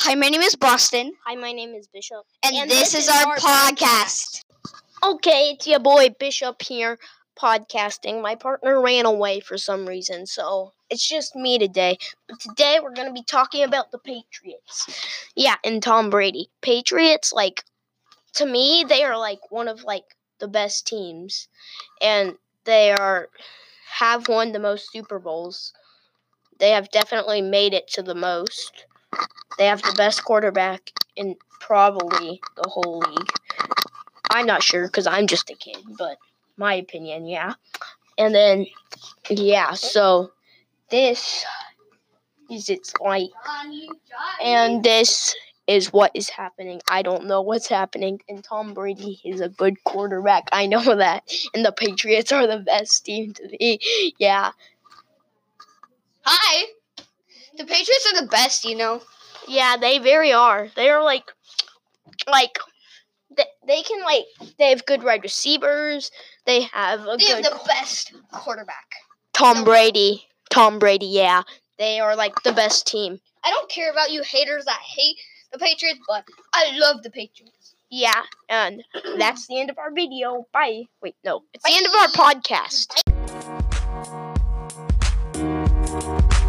Hi, my name is Boston, Hi, my name is Bishop. and, this, is, our, podcast. Okay, it's your boy Bishop here podcasting. My partner ran away for some reason, so it's just me today. But today we're going to be talking about the Patriots. Yeah, and Tom Brady. Patriots like to me they are like one of like the best teams and they are have won the most Super Bowls. They have definitely made it to the most. They have the best quarterback in probably the whole league. I'm not sure because I'm just a kid, but my opinion, yeah. And then, yeah, so this is its like, and this is what is happening. I don't know what's happening, and Tom Brady is a good quarterback. I know that, and the Patriots are the best team to be. Yeah, Hi. The Patriots are the best, you know. Yeah, they very are. They are like, like, they, they can like they have good wide receivers. They have a they good have the best quarterback. Tom Brady. Tom Brady. Yeah, they are like the best team. I don't care about you haters that hate the Patriots, but I love the Patriots. Yeah, and that's the end of our video. Bye. Wait, no, it's Bye. the end of our podcast. Bye.